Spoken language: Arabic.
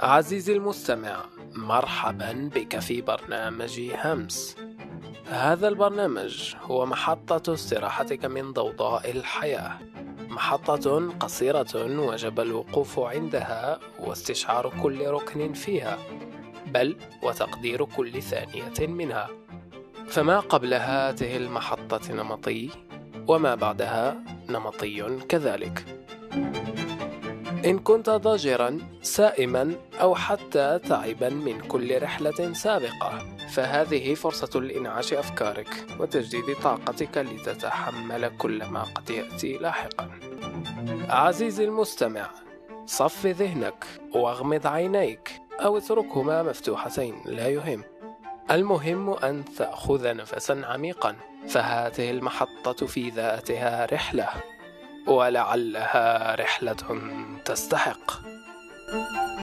عزيزي المستمع مرحبا بك في برنامج همس. هذا البرنامج هو محطة استراحتك من ضوضاء الحياة. محطة قصيرة وجب الوقوف عندها واستشعار كل ركن فيها بل وتقدير كل ثانية منها. فما قبل هذه المحطة نمطي وما بعدها نمطي كذلك. إن كنت ضجرا سائما أو حتى تعبا من كل رحلة سابقة. فهذه فرصة لإنعاش أفكارك وتجديد طاقتك لتتحمل كل ما قد يأتي لاحقا. عزيزي المستمع صف ذهنك واغمض عينيك أو اتركهما مفتوحتين لا يهم. المهم أن تأخذ نفسا عميقا فهذه المحطة في ذاتها رحلة. ولعلها رحلة تستحق.